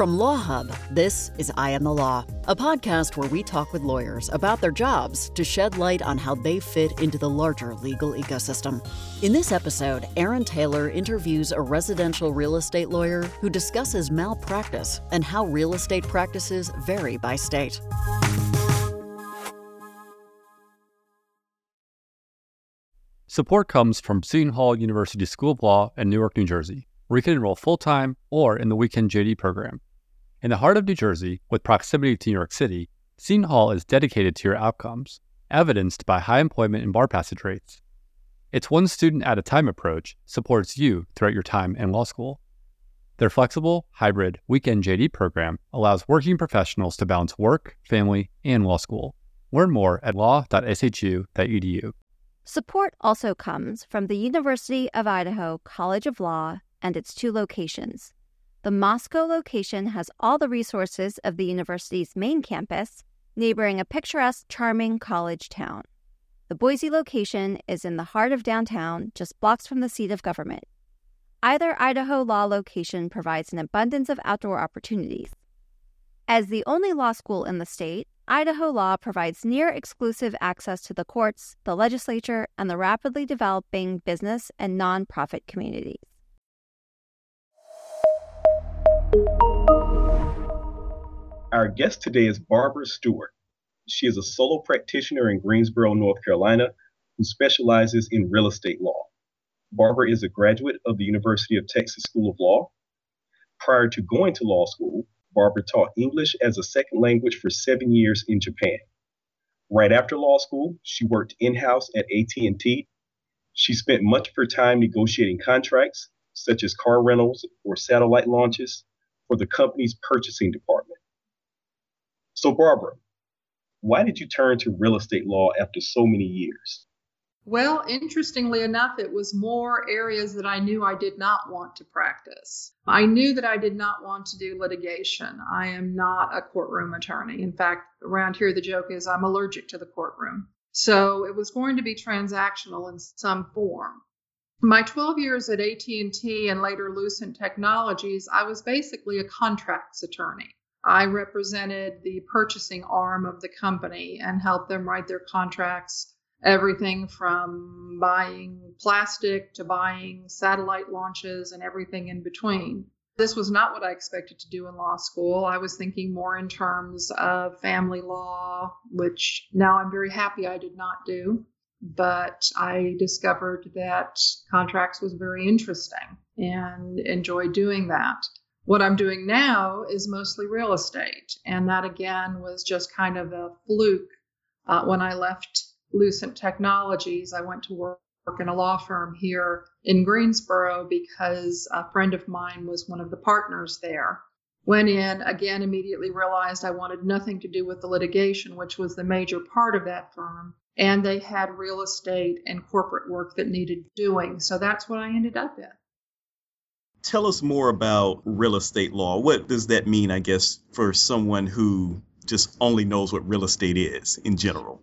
From Law Hub, this is I Am the Law, a podcast where we talk with lawyers about their jobs to shed light on how they fit into the larger legal ecosystem. In this episode, Aaron Taylor interviews a residential real estate lawyer who discusses malpractice and how real estate practices vary by state. Support comes from Seton Hall University School of Law in Newark, New Jersey, where you can enroll full time or in the weekend JD program. In the heart of New Jersey, with proximity to New York City, Seton Hall is dedicated to your outcomes, evidenced by high employment and bar passage rates. Its one student at a time approach supports you throughout your time in law school. Their flexible, hybrid, weekend JD program allows working professionals to balance work, family, and law school. Learn more at law.shu.edu. Support also comes from the University of Idaho College of Law and its two locations. The Moscow location has all the resources of the university's main campus, neighboring a picturesque, charming college town. The Boise location is in the heart of downtown, just blocks from the seat of government. Either Idaho Law location provides an abundance of outdoor opportunities. As the only law school in the state, Idaho law provides near exclusive access to the courts, the legislature, and the rapidly developing business and nonprofit communities. Our guest today is Barbara Stewart. She is a solo practitioner in Greensboro, North Carolina, who specializes in real estate law. Barbara is a graduate of the University of Texas School of Law. Prior to going to law school, Barbara taught English as a second language for seven years in Japan. Right after law school, she worked in-house at AT&T. She spent much of her time negotiating contracts, such as car rentals or satellite launches, for the company's purchasing department. So, Barbara, why did you turn to real estate law after so many years? Well, interestingly enough, it was more areas that I knew I did not want to practice. I knew that I did not want to do litigation. I am not a courtroom attorney. In fact, around here, the joke is I'm allergic to the courtroom. So it was going to be transactional in some form. My 12 years at AT&T and later Lucent Technologies, I was basically a contracts attorney. I represented the purchasing arm of the company and helped them write their contracts everything from buying plastic to buying satellite launches and everything in between. This was not what I expected to do in law school. I was thinking more in terms of family law, which now I'm very happy I did not do. But I discovered that contracts was very interesting and enjoyed doing that. What I'm doing now is mostly real estate. And that again was just kind of a fluke uh, when I left Lucent Technologies, I went to work in a law firm here in Greensboro because a friend of mine was one of the partners there. Went in, again, immediately realized I wanted nothing to do with the litigation, which was the major part of that firm. And they had real estate and corporate work that needed doing. So that's what I ended up in. Tell us more about real estate law. What does that mean, I guess, for someone who just only knows what real estate is in general?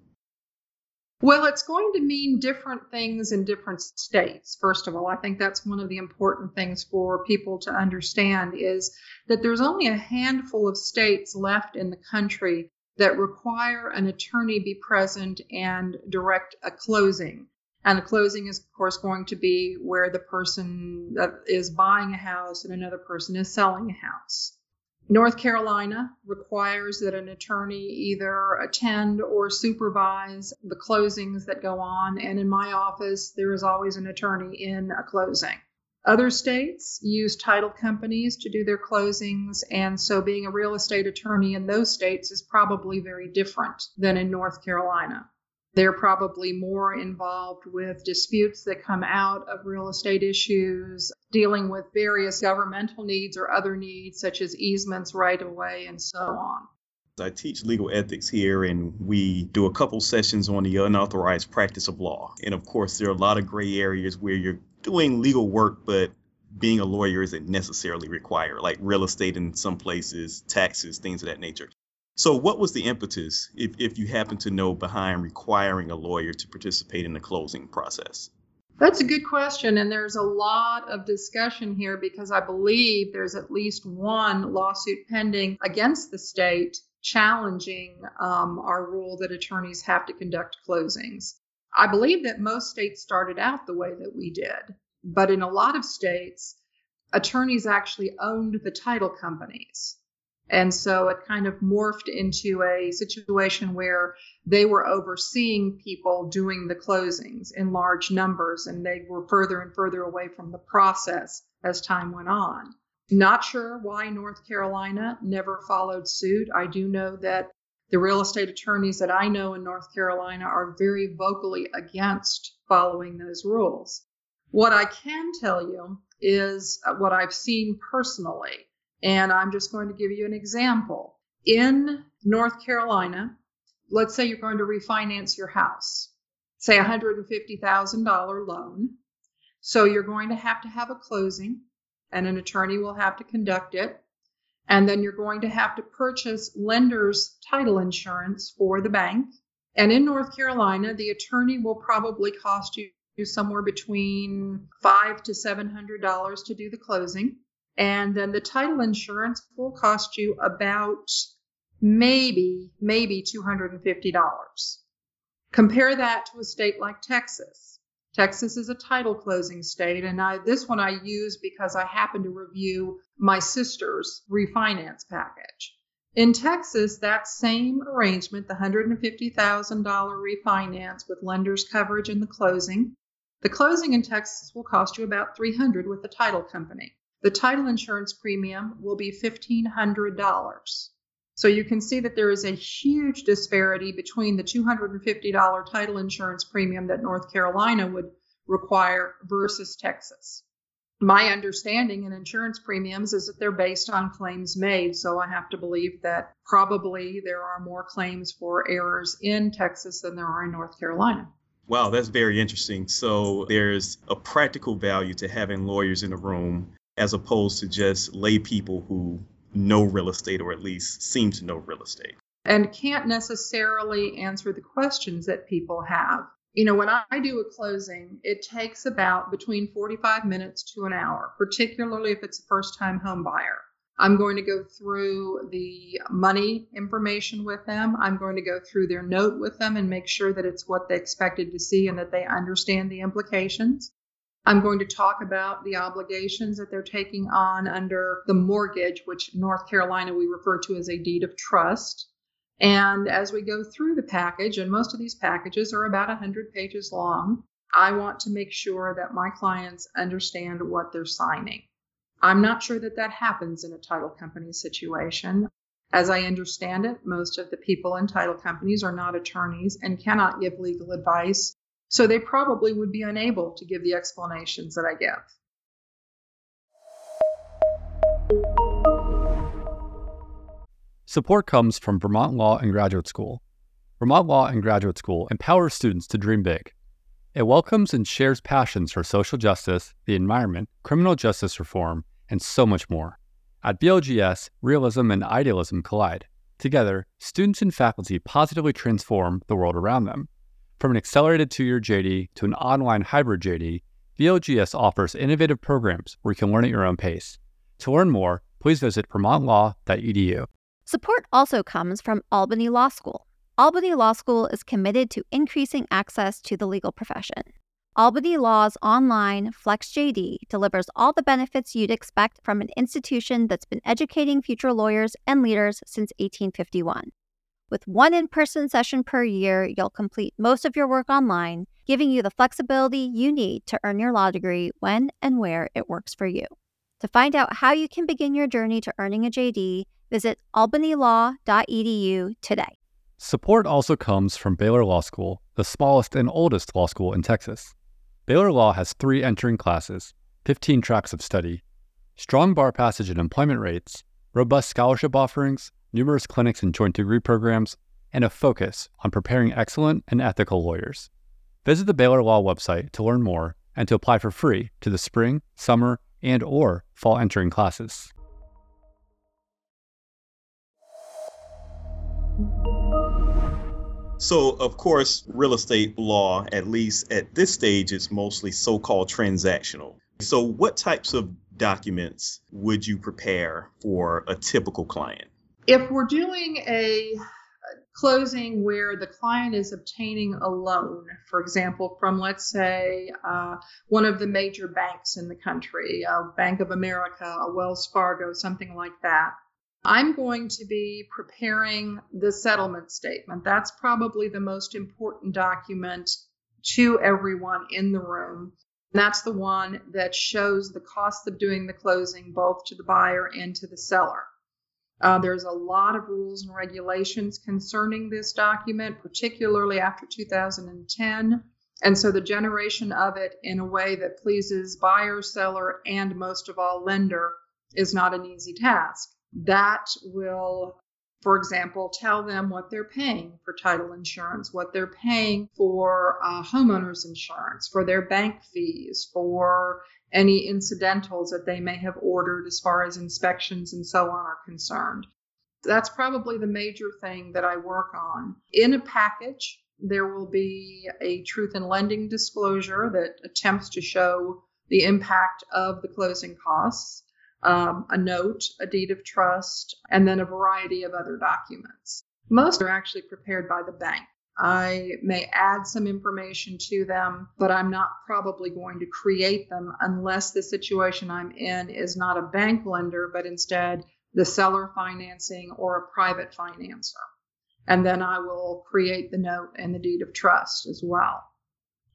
Well, it's going to mean different things in different states. First of all, I think that's one of the important things for people to understand is that there's only a handful of states left in the country that require an attorney be present and direct a closing. And the closing is, of course, going to be where the person is buying a house and another person is selling a house. North Carolina requires that an attorney either attend or supervise the closings that go on. And in my office, there is always an attorney in a closing. Other states use title companies to do their closings. And so being a real estate attorney in those states is probably very different than in North Carolina. They're probably more involved with disputes that come out of real estate issues, dealing with various governmental needs or other needs, such as easements, right of way, and so on. I teach legal ethics here, and we do a couple sessions on the unauthorized practice of law. And of course, there are a lot of gray areas where you're doing legal work, but being a lawyer isn't necessarily required, like real estate in some places, taxes, things of that nature. So, what was the impetus, if, if you happen to know, behind requiring a lawyer to participate in the closing process? That's a good question. And there's a lot of discussion here because I believe there's at least one lawsuit pending against the state challenging um, our rule that attorneys have to conduct closings. I believe that most states started out the way that we did, but in a lot of states, attorneys actually owned the title companies. And so it kind of morphed into a situation where they were overseeing people doing the closings in large numbers, and they were further and further away from the process as time went on. Not sure why North Carolina never followed suit. I do know that the real estate attorneys that I know in North Carolina are very vocally against following those rules. What I can tell you is what I've seen personally and I'm just going to give you an example. In North Carolina, let's say you're going to refinance your house, say $150,000 loan. So you're going to have to have a closing, and an attorney will have to conduct it. And then you're going to have to purchase lender's title insurance for the bank. And in North Carolina, the attorney will probably cost you somewhere between five to seven hundred dollars to do the closing. And then the title insurance will cost you about maybe, maybe $250. Compare that to a state like Texas. Texas is a title closing state, and I, this one I use because I happen to review my sister's refinance package. In Texas, that same arrangement, the $150,000 refinance with lender's coverage in the closing, the closing in Texas will cost you about 300 with the title company the title insurance premium will be $1,500. So you can see that there is a huge disparity between the $250 title insurance premium that North Carolina would require versus Texas. My understanding in insurance premiums is that they're based on claims made. So I have to believe that probably there are more claims for errors in Texas than there are in North Carolina. Wow, that's very interesting. So there's a practical value to having lawyers in the room as opposed to just lay people who know real estate or at least seem to know real estate. And can't necessarily answer the questions that people have. You know, when I do a closing, it takes about between 45 minutes to an hour, particularly if it's a first time home buyer. I'm going to go through the money information with them. I'm going to go through their note with them and make sure that it's what they expected to see and that they understand the implications. I'm going to talk about the obligations that they're taking on under the mortgage, which North Carolina we refer to as a deed of trust. And as we go through the package, and most of these packages are about 100 pages long, I want to make sure that my clients understand what they're signing. I'm not sure that that happens in a title company situation. As I understand it, most of the people in title companies are not attorneys and cannot give legal advice so they probably would be unable to give the explanations that I give. Support comes from Vermont Law and Graduate School. Vermont Law and Graduate School empowers students to dream big. It welcomes and shares passions for social justice, the environment, criminal justice reform, and so much more. At VLGS, realism and idealism collide. Together, students and faculty positively transform the world around them. From an accelerated two year JD to an online hybrid JD, VLGS offers innovative programs where you can learn at your own pace. To learn more, please visit vermontlaw.edu. Support also comes from Albany Law School. Albany Law School is committed to increasing access to the legal profession. Albany Law's online FlexJD delivers all the benefits you'd expect from an institution that's been educating future lawyers and leaders since 1851. With one in person session per year, you'll complete most of your work online, giving you the flexibility you need to earn your law degree when and where it works for you. To find out how you can begin your journey to earning a JD, visit albanylaw.edu today. Support also comes from Baylor Law School, the smallest and oldest law school in Texas. Baylor Law has three entering classes, 15 tracks of study, strong bar passage and employment rates, robust scholarship offerings, numerous clinics and joint degree programs, and a focus on preparing excellent and ethical lawyers. Visit the Baylor Law website to learn more and to apply for free to the spring, summer, and or fall entering classes. So, of course, real estate law, at least at this stage, is mostly so called transactional. So, what types of documents would you prepare for a typical client? If we're doing a closing where the client is obtaining a loan, for example, from let's say uh, one of the major banks in the country, a Bank of America, a Wells Fargo, something like that. I'm going to be preparing the settlement statement. That's probably the most important document to everyone in the room. That's the one that shows the cost of doing the closing both to the buyer and to the seller. Uh, there's a lot of rules and regulations concerning this document, particularly after 2010. And so the generation of it in a way that pleases buyer, seller, and most of all, lender is not an easy task. That will, for example, tell them what they're paying for title insurance, what they're paying for uh, homeowners insurance, for their bank fees, for any incidentals that they may have ordered as far as inspections and so on are concerned. That's probably the major thing that I work on. In a package, there will be a truth in lending disclosure that attempts to show the impact of the closing costs, um, a note, a deed of trust, and then a variety of other documents. Most are actually prepared by the bank. I may add some information to them, but I'm not probably going to create them unless the situation I'm in is not a bank lender, but instead the seller financing or a private financer. And then I will create the note and the deed of trust as well.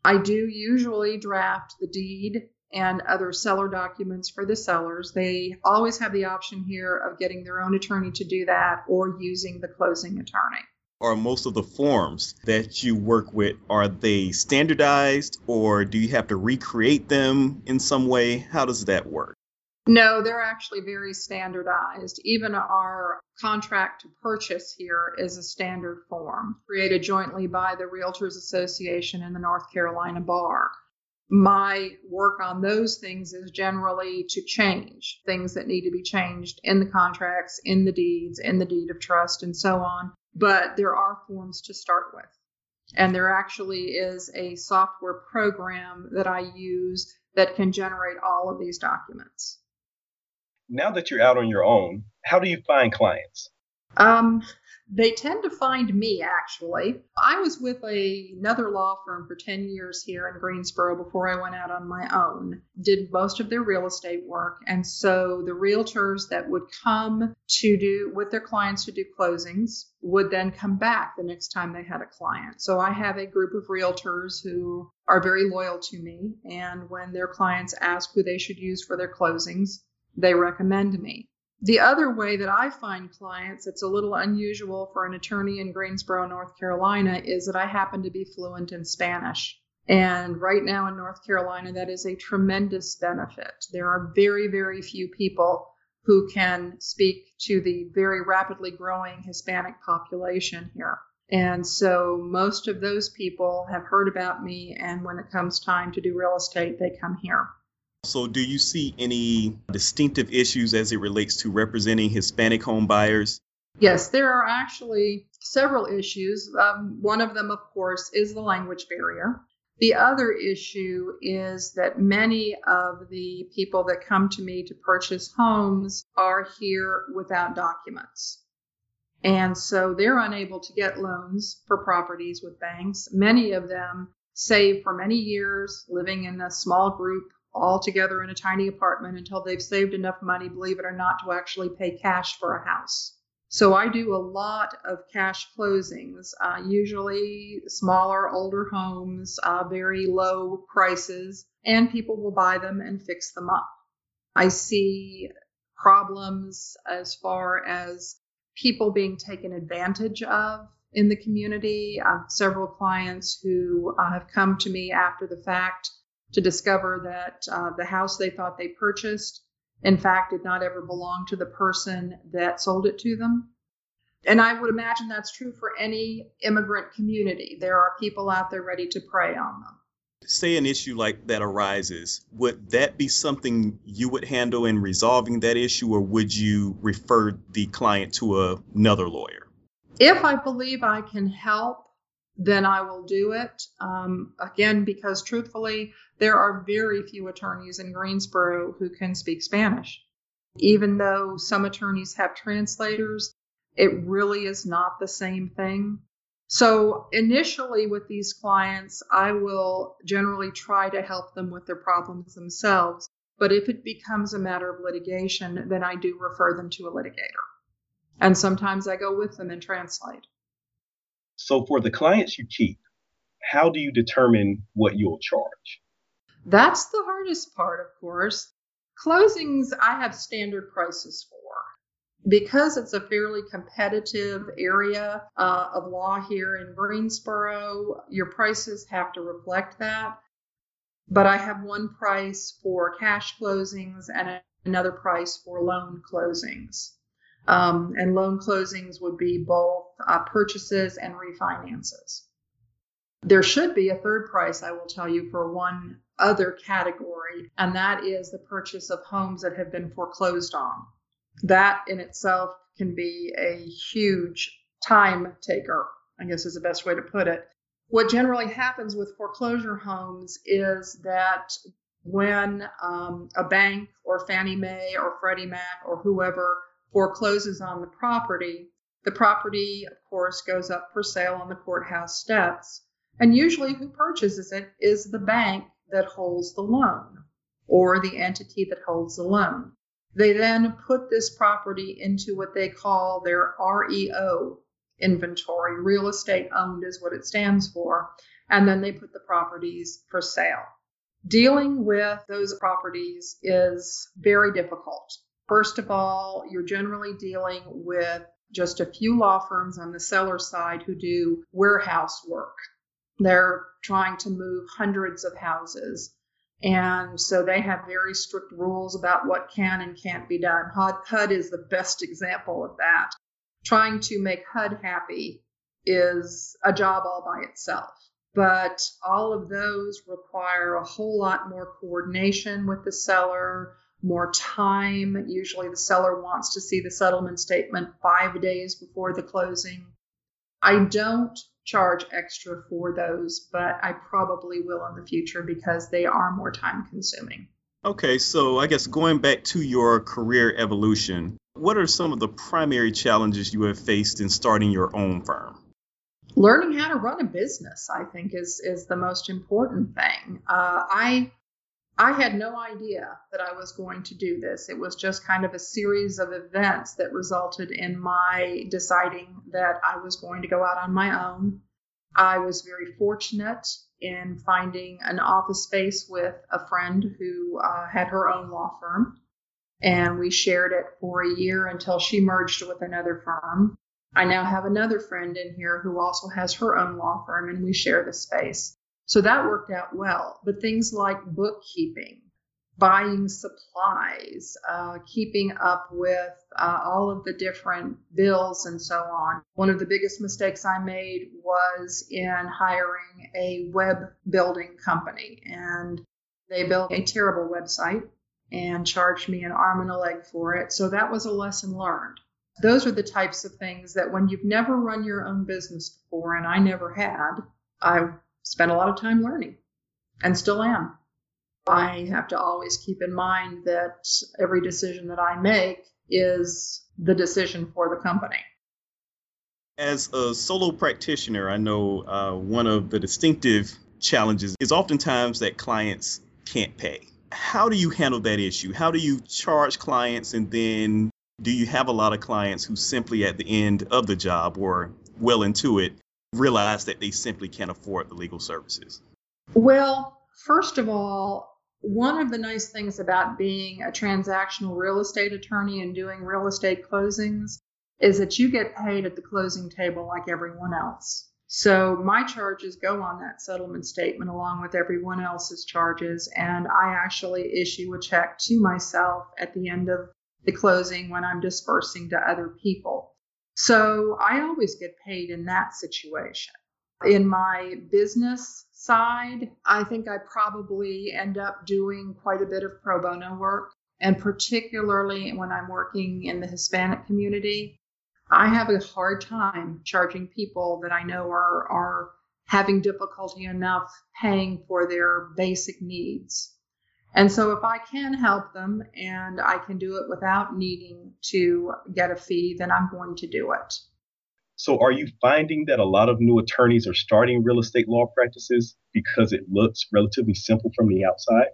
I do usually draft the deed and other seller documents for the sellers. They always have the option here of getting their own attorney to do that or using the closing attorney are most of the forms that you work with are they standardized or do you have to recreate them in some way? How does that work? No they're actually very standardized. Even our contract to purchase here is a standard form created jointly by the realtors association and the north carolina bar. My work on those things is generally to change things that need to be changed in the contracts, in the deeds, in the deed of trust, and so on but there are forms to start with. And there actually is a software program that I use that can generate all of these documents. Now that you're out on your own, how do you find clients? Um, they tend to find me, actually. I was with a, another law firm for 10 years here in Greensboro before I went out on my own, did most of their real estate work. And so the realtors that would come to do with their clients to do closings would then come back the next time they had a client. So I have a group of realtors who are very loyal to me. And when their clients ask who they should use for their closings, they recommend me. The other way that I find clients, it's a little unusual for an attorney in Greensboro, North Carolina, is that I happen to be fluent in Spanish. And right now in North Carolina, that is a tremendous benefit. There are very, very few people who can speak to the very rapidly growing Hispanic population here. And so most of those people have heard about me, and when it comes time to do real estate, they come here. So, do you see any distinctive issues as it relates to representing Hispanic home buyers? Yes, there are actually several issues. Um, one of them, of course, is the language barrier. The other issue is that many of the people that come to me to purchase homes are here without documents. And so they're unable to get loans for properties with banks. Many of them save for many years living in a small group all together in a tiny apartment until they've saved enough money, believe it or not, to actually pay cash for a house. So I do a lot of cash closings, uh, usually smaller, older homes, uh, very low prices, and people will buy them and fix them up. I see problems as far as people being taken advantage of in the community. I have several clients who uh, have come to me after the fact to discover that uh, the house they thought they purchased, in fact, did not ever belong to the person that sold it to them. And I would imagine that's true for any immigrant community. There are people out there ready to prey on them. Say an issue like that arises, would that be something you would handle in resolving that issue, or would you refer the client to a, another lawyer? If I believe I can help, then I will do it. Um, again, because truthfully, there are very few attorneys in Greensboro who can speak Spanish. Even though some attorneys have translators, it really is not the same thing. So, initially with these clients, I will generally try to help them with their problems themselves. But if it becomes a matter of litigation, then I do refer them to a litigator. And sometimes I go with them and translate. So, for the clients you keep, how do you determine what you'll charge? That's the hardest part, of course. Closings, I have standard prices for. Because it's a fairly competitive area uh, of law here in Greensboro, your prices have to reflect that. But I have one price for cash closings and another price for loan closings. Um, and loan closings would be both uh, purchases and refinances. There should be a third price, I will tell you, for one other category, and that is the purchase of homes that have been foreclosed on that in itself can be a huge time taker, I guess is the best way to put it. What generally happens with foreclosure homes is that when um, a bank or Fannie Mae or Freddie Mac or whoever forecloses on the property, the property, of course, goes up for sale on the courthouse steps. And usually, who purchases it is the bank that holds the loan or the entity that holds the loan. They then put this property into what they call their REO inventory. Real estate owned is what it stands for. And then they put the properties for sale. Dealing with those properties is very difficult. First of all, you're generally dealing with just a few law firms on the seller side who do warehouse work. They're trying to move hundreds of houses and so they have very strict rules about what can and can't be done. HUD, HUD is the best example of that. Trying to make HUD happy is a job all by itself. But all of those require a whole lot more coordination with the seller, more time. Usually the seller wants to see the settlement statement five days before the closing. I don't charge extra for those, but I probably will in the future because they are more time consuming. Okay, so I guess going back to your career evolution, what are some of the primary challenges you have faced in starting your own firm? Learning how to run a business, I think, is is the most important thing. Uh, I I had no idea that I was going to do this. It was just kind of a series of events that resulted in my deciding that I was going to go out on my own. I was very fortunate in finding an office space with a friend who uh, had her own law firm. And we shared it for a year until she merged with another firm. I now have another friend in here who also has her own law firm, and we share the space. So that worked out well. But things like bookkeeping, buying supplies, uh, keeping up with uh, all of the different bills and so on. One of the biggest mistakes I made was in hiring a web building company, and they built a terrible website and charged me an arm and a leg for it. So that was a lesson learned. Those are the types of things that when you've never run your own business before, and I never had, I spent a lot of time learning and still am. I have to always keep in mind that every decision that I make is the decision for the company. As a solo practitioner, I know uh, one of the distinctive challenges is oftentimes that clients can't pay. How do you handle that issue? How do you charge clients and then do you have a lot of clients who simply at the end of the job or well into it realize that they simply can't afford the legal services? Well, first of all, one of the nice things about being a transactional real estate attorney and doing real estate closings is that you get paid at the closing table like everyone else. So my charges go on that settlement statement along with everyone else's charges, and I actually issue a check to myself at the end of the closing when I'm dispersing to other people. So I always get paid in that situation. In my business side, I think I probably end up doing quite a bit of pro bono work. And particularly when I'm working in the Hispanic community, I have a hard time charging people that I know are, are having difficulty enough paying for their basic needs. And so if I can help them and I can do it without needing to get a fee, then I'm going to do it. So are you finding that a lot of new attorneys are starting real estate law practices because it looks relatively simple from the outside?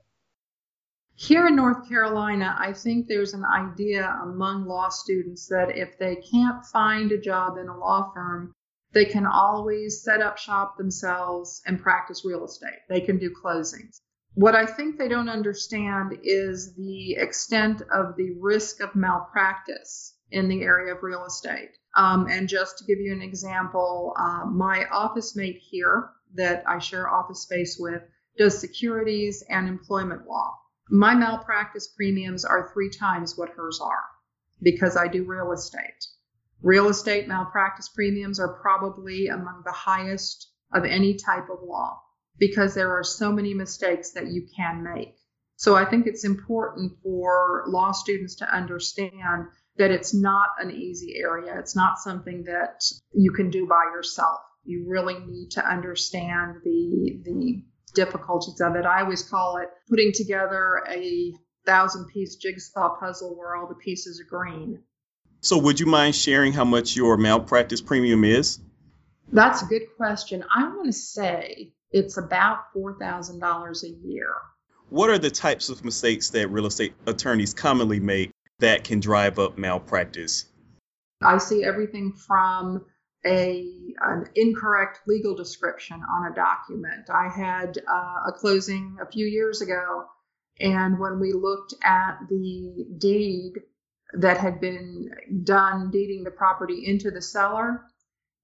Here in North Carolina, I think there's an idea among law students that if they can't find a job in a law firm, they can always set up shop themselves and practice real estate. They can do closings. What I think they don't understand is the extent of the risk of malpractice in the area of real estate. Um, and just to give you an example, uh, my office mate here that I share office space with does securities and employment law. My malpractice premiums are three times what hers are because I do real estate. Real estate malpractice premiums are probably among the highest of any type of law because there are so many mistakes that you can make. So I think it's important for law students to understand that it's not an easy area. It's not something that you can do by yourself. You really need to understand the the difficulties of it. I always call it putting together a thousand piece jigsaw puzzle where all the pieces are green. So, would you mind sharing how much your malpractice premium is? That's a good question. I want to say it's about $4,000 a year. What are the types of mistakes that real estate attorneys commonly make that can drive up malpractice? I see everything from a an incorrect legal description on a document. I had uh, a closing a few years ago, and when we looked at the deed that had been done deeding the property into the seller,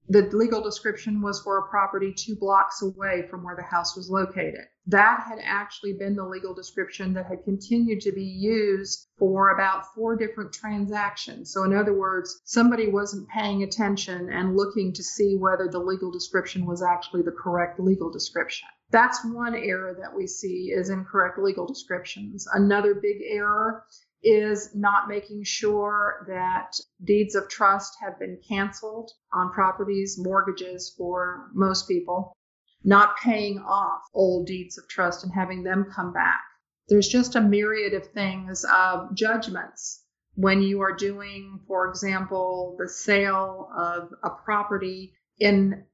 the legal description was for a property two blocks away from where the house was located. That had actually been the legal description that had continued to be used for about four different transactions. So, in other words, somebody wasn't paying attention and looking to see whether the legal description was actually the correct legal description. That's one error that we see is incorrect legal descriptions. Another big error is not making sure that deeds of trust have been canceled on properties, mortgages for most people, not paying off old deeds of trust and having them come back. There's just a myriad of things, uh, judgments. When you are doing, for example, the sale of a property in,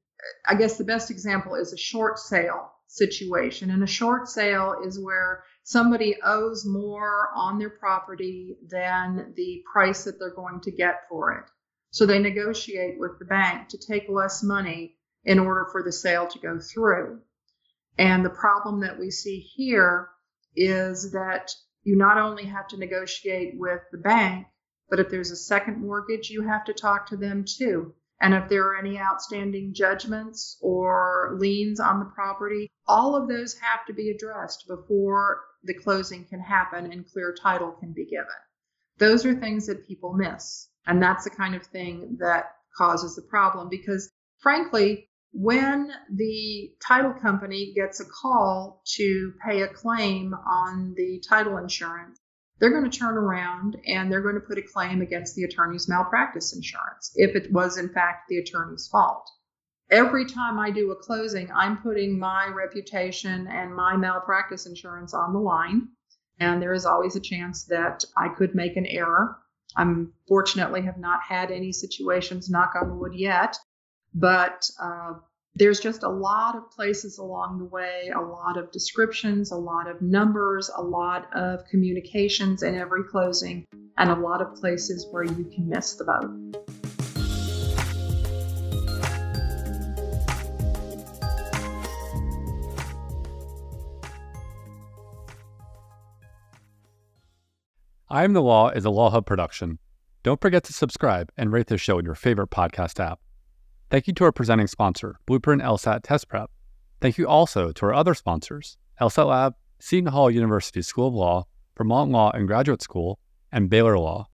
I guess the best example is a short sale situation. And a short sale is where somebody owes more on their property than the price that they're going to get for it. So they negotiate with the bank to take less money in order for the sale to go through. And the problem that we see here is that you not only have to negotiate with the bank, but if there's a second mortgage, you have to talk to them too. And if there are any outstanding judgments or liens on the property, all of those have to be addressed before the closing can happen and clear title can be given. Those are things that people miss. And that's the kind of thing that causes the problem because, frankly, when the title company gets a call to pay a claim on the title insurance, they're going to turn around and they're going to put a claim against the attorney's malpractice insurance if it was, in fact, the attorney's fault every time I do a closing, I'm putting my reputation and my malpractice insurance on the line. And there is always a chance that I could make an error. I'm fortunately have not had any situations, knock on wood, yet, but uh, there's just a lot of places along the way, a lot of descriptions, a lot of numbers, a lot of communications in every closing, and a lot of places where you can miss the boat. I Am the Law is a Law Hub production. Don't forget to subscribe and rate the show in your favorite podcast app. Thank you to our presenting sponsor, Blueprint LSAT Test Prep. Thank you also to our other sponsors, LSAT Lab, Seton Hall University School of Law, Vermont Law and Graduate School, and Baylor Law.